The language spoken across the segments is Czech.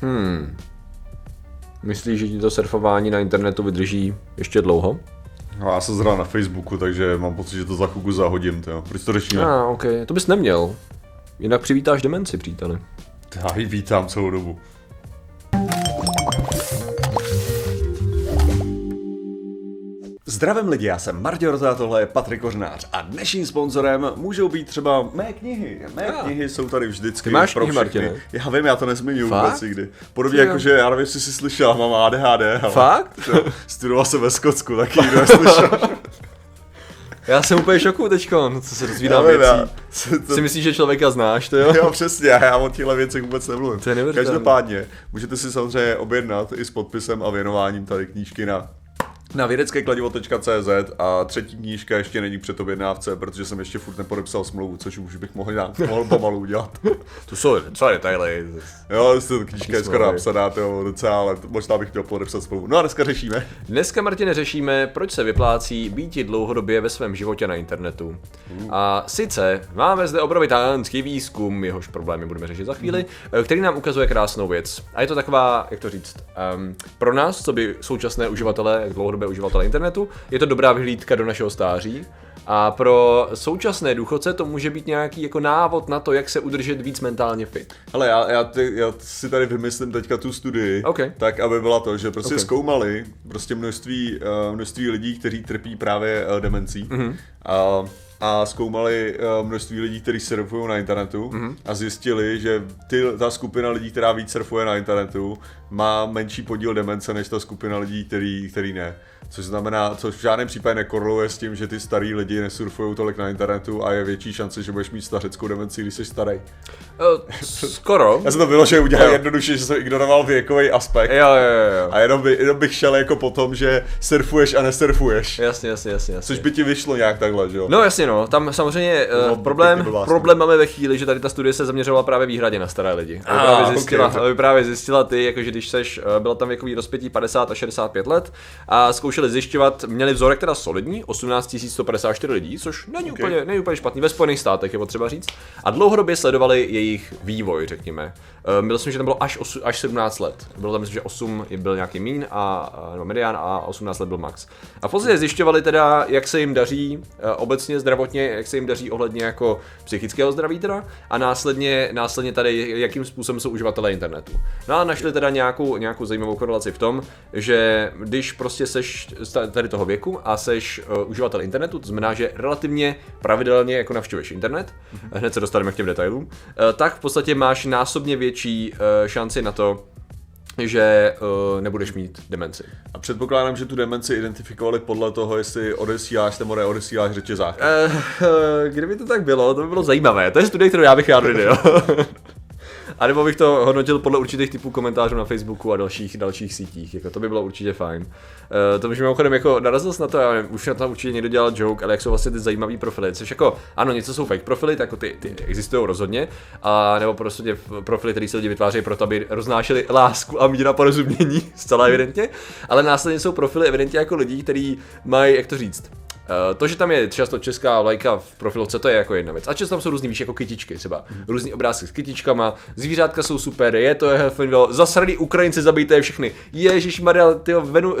Hmm. Myslíš, že ti to surfování na internetu vydrží ještě dlouho? No, já jsem zhrál na Facebooku, takže mám pocit, že to za chvilku zahodím. Tyjo. Proč to řešíme? A, ah, ok. To bys neměl. Jinak přivítáš demenci, příteli. Já ji vítám celou dobu. Zdravím lidi, já jsem Martin Rota, tohle je Patrik Kořnář a dnešním sponzorem můžou být třeba mé knihy. Mé Já. knihy jsou tady vždycky Ty máš pro knihy. Martine? Já vím, já to nezmiňuji vůbec nikdy. Podobně Ty jako, že já nevím, jestli jsi slyšel, mám ADHD. Ale Fakt? Studoval jsem ve Skotsku, taky nikdo neslyšel. Já jsem úplně šoku teďko, co se Já dozvídám vím, já- věcí. to- Si myslíš, že člověka znáš, to jo? Jo, přesně, já o těchto věcech vůbec nemluvím. To je. Každopádně, můžete si samozřejmě objednat i s podpisem a věnováním tady knížky na na vědeckékladivo.cz a třetí knížka ještě není před objednávce, protože jsem ještě furt nepodepsal smlouvu, což už bych mohl, nějak- mohl pomalu udělat. To jsou docela detaily. Jo, ta knížka je skoro napsaná, to docela, ale možná bych měl podepsat smlouvu. No a dneska řešíme. Dneska, Martine, řešíme, proč se vyplácí být dlouhodobě ve svém životě na internetu. A sice máme zde obrovitánský výzkum, jehož problémy budeme řešit za chvíli, který nám ukazuje krásnou věc. A je to taková, jak to říct, um, pro nás, co by současné uživatele, dlouhodobé uživatele internetu, je to dobrá vyhlídka do našeho stáří. A pro současné důchodce to může být nějaký jako návod na to, jak se udržet víc mentálně fit. Ale já, já, ty, já si tady vymyslím teďka tu studii, OK. tak aby byla to, že prostě OK. zkoumali prostě množství, uh, množství lidí, kteří trpí právě uh, demencí Mhm. mm-hmm. a, a zkoumali uh, množství lidí, kteří surfují na internetu Mhm. mm-hmm. a zjistili, že ty, ta skupina lidí, která víc surfuje na internetu, má menší podíl demence než ta skupina lidí, který, který ne. Což znamená, což v žádném případě nekoreluje s tím, že ty starý lidi nesurfují tolik na internetu a je větší šance, že budeš mít stařeckou demenci, když jsi starý. Uh, skoro. Já jsem to vyložil udělal Jo. jednoduše, že jsem ignoroval věkový aspekt. Jo, jo, jo, jo. A jenom, by, jenom bych šel jako po tom, že surfuješ a nesurfuješ. Jasně, jasně, jasně. jasně. Což by ti vyšlo nějak takhle, že jo? No jasně no, tam samozřejmě No, uh, problém, problém máme ve chvíli, že tady ta studie se zaměřovala právě výhradně na staré lidi. Ah, právě ok, zjistila, aby právě zjistila ty, jakože když seš, uh, byla tam věkový rozpětí 50 a 65 let a zkoušeli zjišťovat, měli vzorek teda solidní, 18 154 lidí, což není, Ok. úplně, není úplně špatný, ve Spojených státech je potřeba říct, a dlouhodobě sledovali jejich vývoj, řekněme. Uh, jsem, že tam bylo až, osu, až 17 let. Bylo tam, myslím, že 8 byl nějaký mín a, a- nebo medián a 18 let byl max. A v podstatě zjišťovali teda, jak se jim daří uh, obecně zdravotně, jak se jim daří ohledně jako psychického zdraví teda a následně, následně tady, jakým způsobem jsou uživatelé internetu. No a našli teda nějakou, nějakou zajímavou korelaci v tom, že když prostě seš tady toho věku a seš uh, uživatel internetu, to znamená, že relativně pravidelně jako navštěvuješ internet, hned se dostaneme k těm detailům, uh, tak v podstatě máš násobně větší uh, šanci na to, že uh, nebudeš mít demenci. A předpokládám, že tu demenci identifikovali podle toho, jestli odesíláš nebo neodesíláš řetězák. Uh, kdyby to tak bylo, to by bylo zajímavé. To je studie, kterou já bych rád viděl. A nebo bych to hodnotil podle určitých typů komentářů na Facebooku a dalších, dalších sítích. Jako to by bylo určitě fajn. Uh, to bych mimochodem jako narazil na to, já nevím, už na to určitě někdo dělal joke, ale jak jsou vlastně ty zajímavé profily. Což jako, ano, něco jsou fake profily, tak jako ty, ty existují rozhodně, a nebo prostě tě profily, které se lidi vytvářejí proto, aby roznášeli lásku a míra porozumění, zcela evidentně, ale následně jsou profily evidentně jako lidí, kteří mají, jak to říct, To, že tam je často česká vlajka v profilovce, to je jako jedna věc. A často tam jsou různý, víš, jako kytičky třeba. Různý obrázky s kytičkama, zvířátka jsou super, je to fino, zasraný Ukrajinci zabijte je všechny. Ježíš Maria, ty Venu, uh,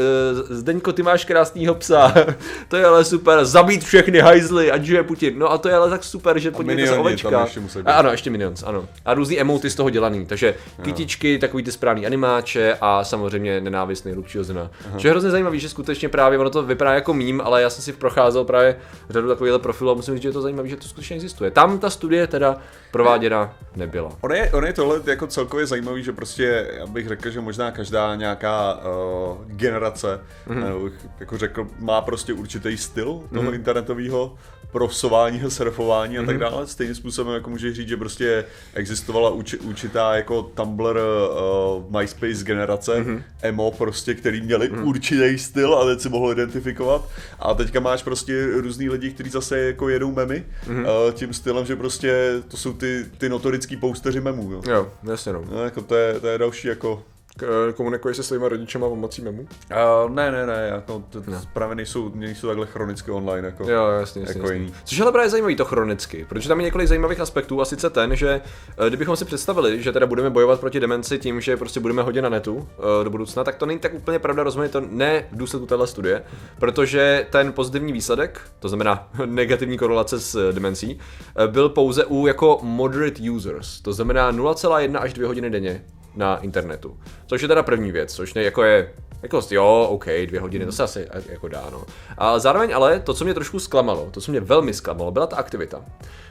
Zdeňko, ty máš krásnýho psa. to je ale super, zabít všechny hajzly, ať žije Putin. No a to je ale tak super, že podívejte se ovečka. ještě. A ano, ještě minions, ano. A různý emoty z toho dělaný, takže kytičky, takový ty správný animáče a samozřejmě nenávistný hlubší ozna. Což je hrozně zajímavý, že skutečně právě ono to vypadá jako mím, ale já jsem si procházel právě řadu takovýchhle profilů a musím říct, že je to zajímavé, že to skutečně existuje. Tam ta studie teda prováděna nebyla. On je, on je tohle jako celkově zajímavý, že prostě, já bych řekl, že možná každá nějaká uh, generace, Mhm. mm-hmm. bych jako řekl, má prostě určitý styl toho mm-hmm. internetového prosování a surfování a tak Mhm. dále. Stejným způsobem, jako můžeš říct, že prostě existovala uči, určitá jako Tumblr, uh, MySpace generace, Mhm. mm-hmm. emo prostě, který měli mm-hmm. určitý styl a teď si mohl identifikovat. A teďka máš prostě různý lidi, kteří zase jako jedou memy Mhm. mm-hmm. tím stylem, že prostě to jsou ty, ty notorický pousteři memů. Jo. Jo, jasně no. No, jako to je, to je další jako Komunikuješ se svýma rodičema pomocí memu? Uh, ne, ne, ne, jako, to, to právě nejsou, nejsou takhle chronicky online, jako, Jo, jasně, jasně, jako jasně. jiný. Což je ale právě zajímavý to chronicky, protože tam je několik zajímavých aspektů a sice ten, že eh, kdybychom si představili, že teda budeme bojovat proti demenci tím, že prostě budeme hodně na netu eh, do budoucna, tak to není tak úplně pravda, rozhodně to ne v důsledku téhle studie, protože ten pozitivní výsledek, to znamená negativní korelace s eh, demencí, eh, byl pouze u jako moderate users, to znamená 0,1 až 2 hodiny denně na internetu. Což je teda první věc, což ne, jako je jako jo, OK, dvě hodiny, to se asi jako dá, no. A zároveň ale to, co mě trošku zklamalo, to, co mě velmi zklamalo, byla ta aktivita.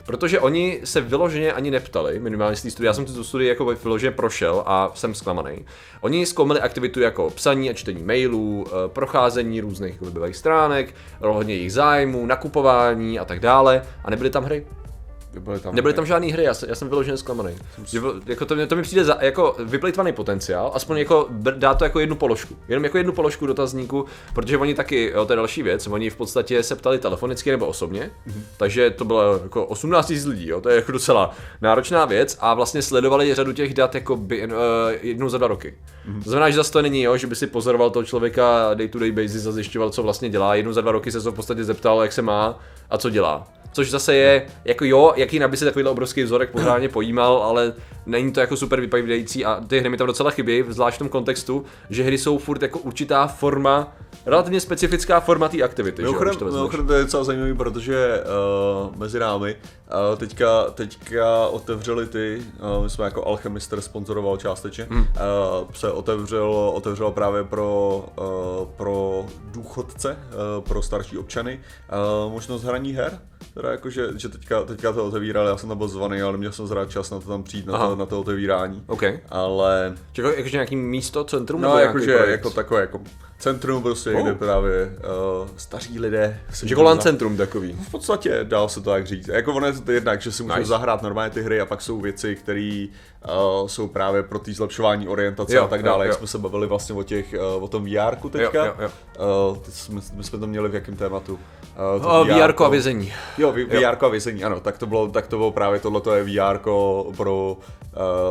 Protože oni se vyloženě ani neptali, minimálně z té studie, já jsem tu studii jako vyloženě prošel a jsem zklamaný. Oni zkoumali aktivitu jako psaní a čtení mailů, eh, procházení různých webových stránek, hodně jejich zájmů, nakupování a tak dále a nebyly tam hry. Byly tam, Nebyly tam žádné hry, já, jsem, já jsem vyloženě zklamaný. Že Jako to, to mi přijde za, jako vyplejtvaný potenciál, aspoň jako dá to jako jednu položku. Jenom jako jednu položku dotazníku, protože oni taky, jo, to je další věc, oni v podstatě se ptali telefonicky nebo osobně, mm-hmm. takže to bylo jako 18 000 lidí, jo, to je jako docela náročná věc a vlastně sledovali řadu těch dat jako by, uh, jednou za dva roky. Mm-hmm. To znamená, že zase to není, jo, že by si pozoroval toho člověka day to day basis a zjišťoval, co vlastně dělá, jednou za dva roky se to v podstatě zeptal, jak se má a co dělá. Což zase je, jako jo, jaký by si takovýhle obrovský vzorek pořádně pojímal, ale není to jako super vypovídající a ty hry mi tam docela chybí, zvlášť v tom kontextu, že hry jsou furt jako určitá forma, relativně specifická forma té aktivity. Mimochodem, to to je docela zajímavý, protože uh, mezi námi uh, teďka, teďka otevřeli ty, uh, my jsme jako Alchemister sponzoroval částečně, Hmm. uh, se otevřel, otevřel právě pro, uh, pro důchodce, uh, pro starší občany, uh, možnost hraní her. Teda jako, že, že teďka, teďka to otevírali, já jsem tam byl zvaný, ale neměl jsem zrát čas na to tam přijít, na Aha. to, na to otevírání. OK. Ale Čekaj, jakože nějaký místo, centrum? No, nebo jakože jako takové jako centrum prostě, Oh. kde právě uh, staří lidé Že Golan centrum takový. v podstatě dá se to tak říct. Jako ono je to jednak, že si můžou Nice. zahrát normálně ty hry a pak jsou věci, které uh, jsou právě pro té zlepšování orientace Jo, a tak jo, dále. jo. Jak jsme se bavili vlastně o, těch, uh, o tom VR teďka. Jo, jo, Uh, ty jsme, my jsme to měli v jakém tématu? Uh, O, VR a vězení. Jo, VR a vězení, ano, tak to bylo, tak to bylo právě tohle je VR pro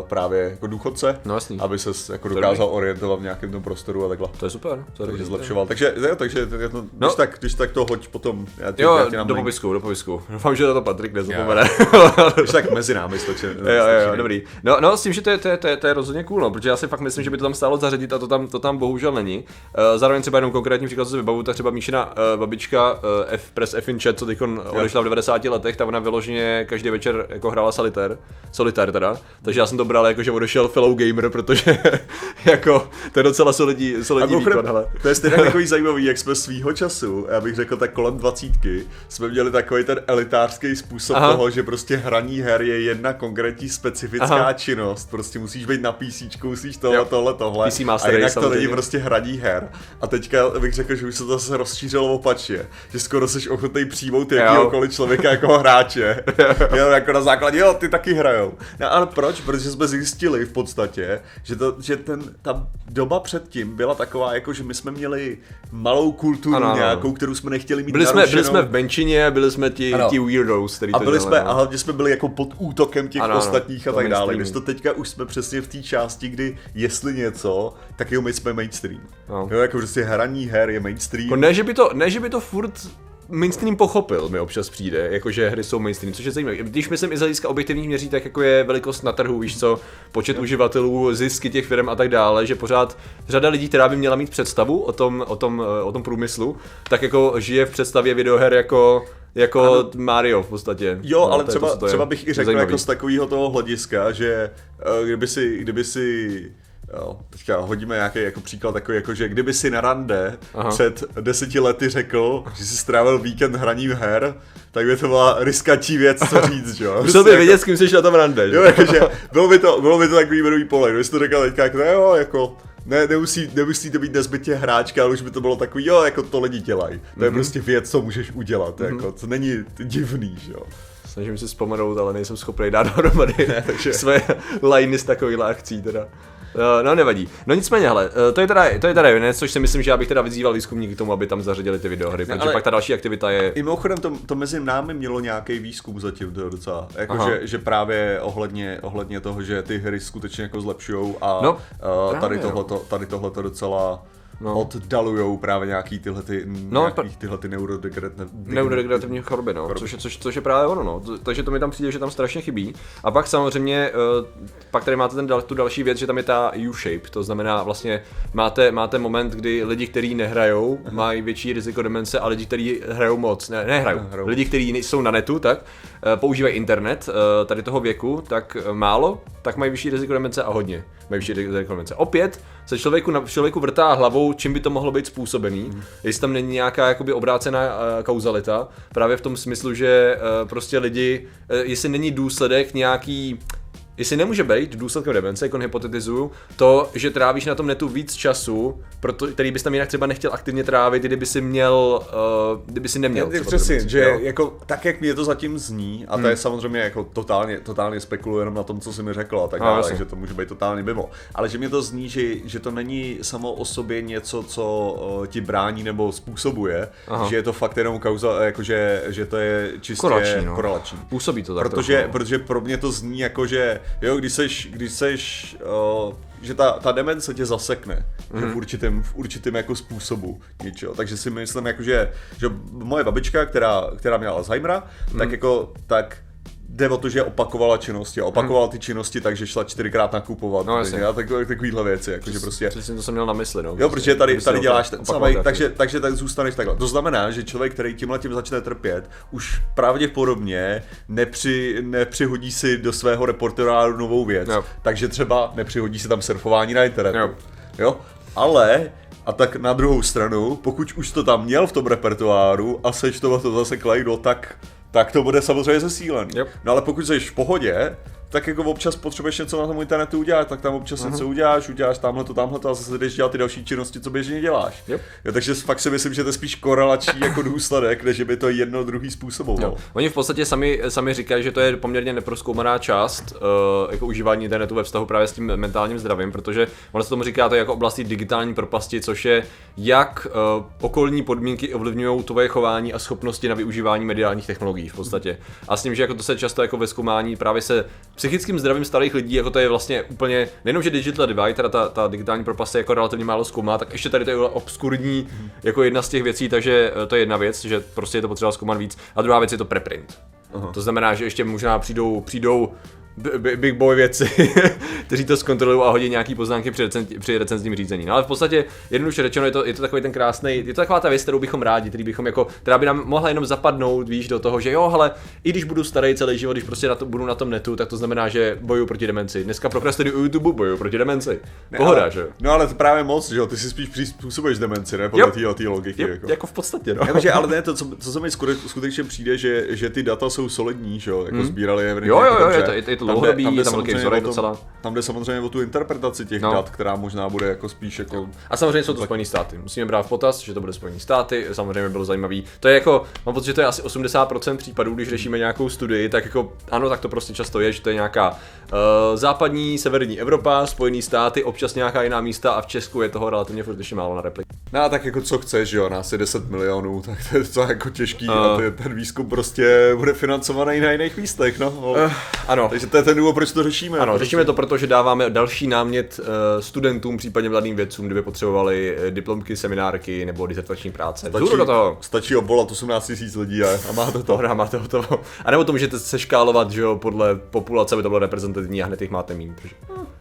uh, právě jako důchodce, No jasný. aby se jako dokázal orientovat v nějakém tom prostoru a takhle. To je super. To Takže zlepšoval. Takže, jo, takže je to, když, No. tak, když tak to hoď potom. Já ti, Jo, já ti dám do popisku, do popisku. Doufám, že na to Patrik nezapomene. Když tak mezi námi stačí. Jo, jo, jo, dobrý. No, no, s tím, že to je, to, je, to, je, to je rozhodně cool, no, protože já si fakt myslím, že by to tam stálo zařadit a to tam, to tam bohužel není. Uh, zároveň třeba jenom konkrétní příklad, co si vybavu, tak třeba Míšina uh, babička uh, F, Press F in chat, co teď odešla v 90 letech, tak ona vyloženě každý večer jako hrála solitér, solitér teda, takže já jsem to bral jako, že odešel fellow gamer, protože jako to je docela solidní, solidní výkon, hele. To je stejně takový zajímavý, jak jsme svýho času, já bych řekl tak kolem dvacítky, jsme měli takový ten elitářský způsob Aha. Toho, že prostě hraní her je jedna konkrétní specifická Aha. Činnost. Prostě musíš být na PC, musíš tohle, Jo. tohle, tohle. PC Master a jinak to není prostě hraní her. A teďka bych řekl, že už se to zase rozšířilo opačně. Že skoro jsi ochotný přijmout jakýhokoliv člověka jako hráče. jo, jako na základě, jo, ty taky hrajou. No ale proč? Protože jsme zjistili v podstatě, že, to, že ten, ta doba předtím byla taková, jako že my jsme měli malou kulturu Ano, ano. nějakou, kterou jsme nechtěli mít Byli jsme, byli jsme v benčině, byli jsme ti, Ano. ti weirdos, který a to byli dělali, jsme, no. a hlavně jsme byli jako pod útokem těch Ano, ano. ostatních a To tak dále. Když to teďka už jsme přesně v té části, kdy jestli něco, tak jo, my jsme mainstream. No. Jo, jako prostě hraní her je mainstream. Jako ne, že by to, ne, že by to furt mainstream pochopil, mi občas přijde, jakože hry jsou mainstream, což je zajímavé. Když myslím i z hlediska objektivních měřítek, jako je velikost na trhu, víš co, počet uživatelů, zisky těch firm a tak dále, že pořád řada lidí, která by měla mít představu o tom, o tom, eh, o tom průmyslu, tak jako žije v představě videoher jako jako Ano. Mario v podstatě. Jo, No, ale třeba, to, to třeba bych i řekl jako z takového toho hlediska, že eh, kdyby si, kdyby si Jo, teďka hodíme nějaký jako příklad takový, jako že kdyby si na rande Aha. Před deseti lety řekl, že si strávil víkend hraním her, tak by to byla riskatí věc, co říct, že jo. Musel by Prostě vědět, s kým jsi na tom rande, že? Jo, jakože bylo by to, bylo by to takový jmenový pole, kdyby jsi to řekl teďka, jako, jo, jako, ne, nemusí, nemusí to být nezbytně hráčka, ale už by to bylo takový, jo, jako to lidi dělají. To je prostě věc, co můžeš udělat, jako, to není divný, že jo. Snažím se vzpomenout, ale nejsem schopný dát dohromady ne, takže... své liney z takových akcí teda. Uh, no nevadí. No nicméně, hele, uh, to je teda, to je teda věc, což si myslím, že já bych teda vyzýval výzkumníky k tomu, aby tam zařadili ty videohry, protože ale- pak ta další aktivita je... I mimochodem to, to mezi námi mělo nějaký výzkum zatím, to je docela, jako že, že, právě ohledně, ohledně toho, že ty hry skutečně jako zlepšujou a No, uh, tady tohleto, tady tohleto docela No. oddalujou právě nějaký tyhle ty, No, nějaký pr- tyhle ty neurodegenerativní neurodegenerativní choroby, no, což, je- což, což, je právě ono, no. Takže to mi tam přijde, že tam strašně chybí. A pak samozřejmě, uh, pak tady máte ten, tu další věc, že tam je ta U-shape, to znamená vlastně máte, máte moment, kdy lidi, kteří nehrajou, mají větší riziko demence a lidi, kteří hrajou moc, ne, nehrajou, Nehrajou. lidi, kteří jsou na netu, tak uh, používají internet uh, tady toho věku, tak málo, tak mají vyšší riziko demence a hodně mají vyšší riziko demence. Opět se člověku, na- člověku vrtá hlavou, čím by to mohlo být způsobený, Mhm. jestli tam není nějaká jakoby obrácená uh, kauzalita, právě v tom smyslu, že uh, prostě lidi, uh, jestli není důsledek nějaký Jestli nemůže být důsledkem demence, jako hypotetizuju, to, že trávíš na tom netu víc času, proto, který bys tam jinak třeba nechtěl aktivně trávit, kdyby si měl, uh, kdyby si neměl. Tu přesně, že jo? jako, tak, jak mě to zatím zní, a to je samozřejmě jako totálně, totálně spekuluji jenom na tom, co jsi mi řekl a tak A, dále, takže to může být totálně mimo. Ale že mě to zní, že, že to není samo o sobě něco, co uh, ti brání nebo způsobuje, Aha. že je to fakt jenom kauza, jakože že to je čistě Korelační, no. korelační. Působí to tak Protože, trochu, no. protože pro mě to zní jako, že jo, když seš, když seš, uh, že ta, ta demence tě zasekne mm. Mhm. v určitém, v určitém jako způsobu něčeho. Takže si myslím, jako, že, že moje babička, která, která měla Alzheimera, Mhm. tak jako, tak jde o to, že opakovala činnosti a opakovala ty činnosti tak, že šla čtyřikrát nakupovat. No, jasně. a takové, takovýhle věci, jako, že prostě Přesně to jsem měl na mysli, no. Jo, protože tady, tady děláš ten samý, takže, takže tak zůstaneš takhle. To znamená, že člověk, který tímhle tím začne trpět, už pravděpodobně nepři, nepřihodí si do svého repertoáru novou věc. Jo. Takže třeba nepřihodí si tam surfování na internetu. Jo. jo? Ale a tak na druhou stranu, pokud už to tam měl v tom repertoáru a seš to, to zase klejdo, tak, tak to bude samozřejmě zesílený. Yep. No ale pokud jsi v pohodě, tak jako občas potřebuješ něco na tom internetu udělat, tak tam občas Mhm. něco uděláš, uděláš tamhle to, tamhle to a zase jdeš dělat ty další činnosti, co běžně děláš. Yep. Jo, takže fakt si myslím, že to je spíš korelační jako důsledek, než že by to jedno druhý způsobovalo. Jo. Oni v podstatě sami, sami říkají, že to je poměrně neproskoumaná část uh, jako užívání internetu ve vztahu právě s tím mentálním zdravím, protože ono se tomu říká to jako oblasti digitální propasti, což je jak uh, okolní podmínky ovlivňují tvoje chování a schopnosti na využívání mediálních technologií v podstatě. A s tím, že jako to se často jako ve zkoumání právě se psychickým zdravím starých lidí, jako to je vlastně úplně, nejenom že digital divide, teda ta, ta digitální propast se jako relativně málo zkoumá, tak ještě tady to je obskurní jako jedna z těch věcí, takže eh, to je jedna věc, že prostě je to potřeba zkoumat víc. A druhá věc je to preprint. Aha. To znamená, že ještě možná přijdou, přijdou big boy věci, kteří to zkontrolují a hodí nějaký poznámky při, recen, při recenzním řízení. No ale v podstatě jednoduše řečeno je to, je to takový ten krásný, je to taková ta věc, kterou bychom rádi, který bychom jako, která by nám mohla jenom zapadnout, víš, do toho, že jo, ale i když budu starý celý život, když prostě na to, budu na tom netu, tak to znamená, že bojuju proti demenci. Dneska prokrastinuju u YouTube, bojuju proti demenci. Pohoda, ale, že jo? No ale to právě moc, že jo, ty si spíš přizpůsobuješ demenci, ne? Podle té logiky. Jo, jako. jako v podstatě, no. Jakože, ale ne, to, co, co se mi skute- skutečně přijde, že, že ty data jsou solidní, že jo, jako sbírali je Hmm. Jo, jo, jo, je to- je to- je to dlouhodobý, je tam velký samozřejmě vzorek tom- docela. Tam jde samozřejmě o tu interpretaci těch No. dat, která možná bude jako spíš jako... A samozřejmě jsou to Spojené státy. Musíme brát v potaz, že to bude Spojené státy. Samozřejmě bylo zajímavý. To je jako, mám pocit, že to je asi 80% případů, když řešíme nějakou studii, tak jako ano, tak to prostě často je, že to je nějaká uh, západní, severní Evropa, Spojené státy, občas nějaká jiná místa a v Česku je toho relativně furt ještě málo na replik. No a tak jako co chceš, že jo, nás je 10 milionů, tak to je to jako těžký A- a ty, ten výzkum prostě bude financovaný na jiných místech, no. no. Uh, ano. Takže to je ten důvod, proč to řešíme. Ano, Prostě- řešíme to proto, že dáváme další námět uh, studentům, případně mladým vědcům, kdyby potřebovali eh, diplomky, seminárky nebo disertační práce. Vzhůru do toho. stačí obvolat 18 000 lidí a, a máte to. Tohle máte hotovo. A nebo to můžete seškálovat, že jo, podle populace, aby to bylo reprezentativní a hned jich máte méně. Takže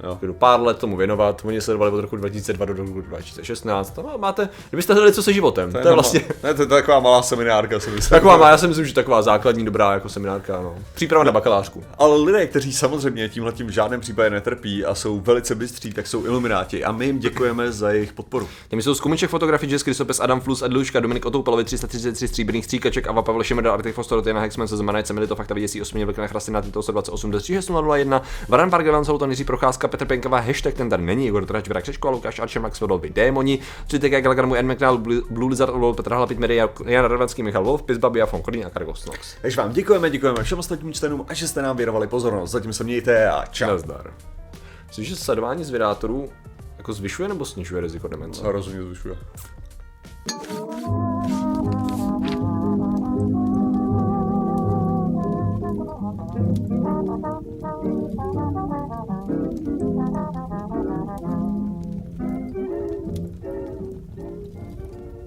Jo. pár let tomu věnovat. Oni sledovali od roku 2002 do roku 2016. No, máte, kdybyste hledali, co se životem. To je, jenom- vlastně Ne, to je taková malá seminárka, si myslím. taková, má- já si myslím, že taková základní dobrá jako seminárka. No. Příprava na bakalářku. Ale lidé, kteří samozřejmě tímhle tím v žádném případě netrpí a jsou velice bystří, tak jsou ilumináti a my jim děkujeme za jejich podporu. Těmi jsou Skumiček fotografii, Jess Krysopes, Adam Flus, Edluška, Dominik Otoupalovi, 333 stříbrných stříkaček, Ava Pavel Šemeda, Artik Fostor, Tena Hexman, se Zemanajce, Milito, Fakta Viděcí, Osmě, Vlkna Chrastina, Tito 128, 3601, Varan Pargevan, Souton, Jiří Procházka, Petr Penková, hashtag ten tady není, Igor Trač, Vrak Řečko, Lukáš Archer, Max Vodolby, Démoni, Třitek, Galgarmu, N. McNall, Blue Lizard, Ulol, Petr Hlapit, Media, Jan Radvanský, Michal Wolf, Pizbabi a Kolín a Kargos Nox. Takže vám děkujeme, děkujeme všem ostatním členům a že jste nám věnovali pozornost. Zatím se mějte a čau. Nazdar. Myslíš, že sledování zvědátorů jako zvyšuje nebo snižuje riziko demence? A rozhodně zvyšuje.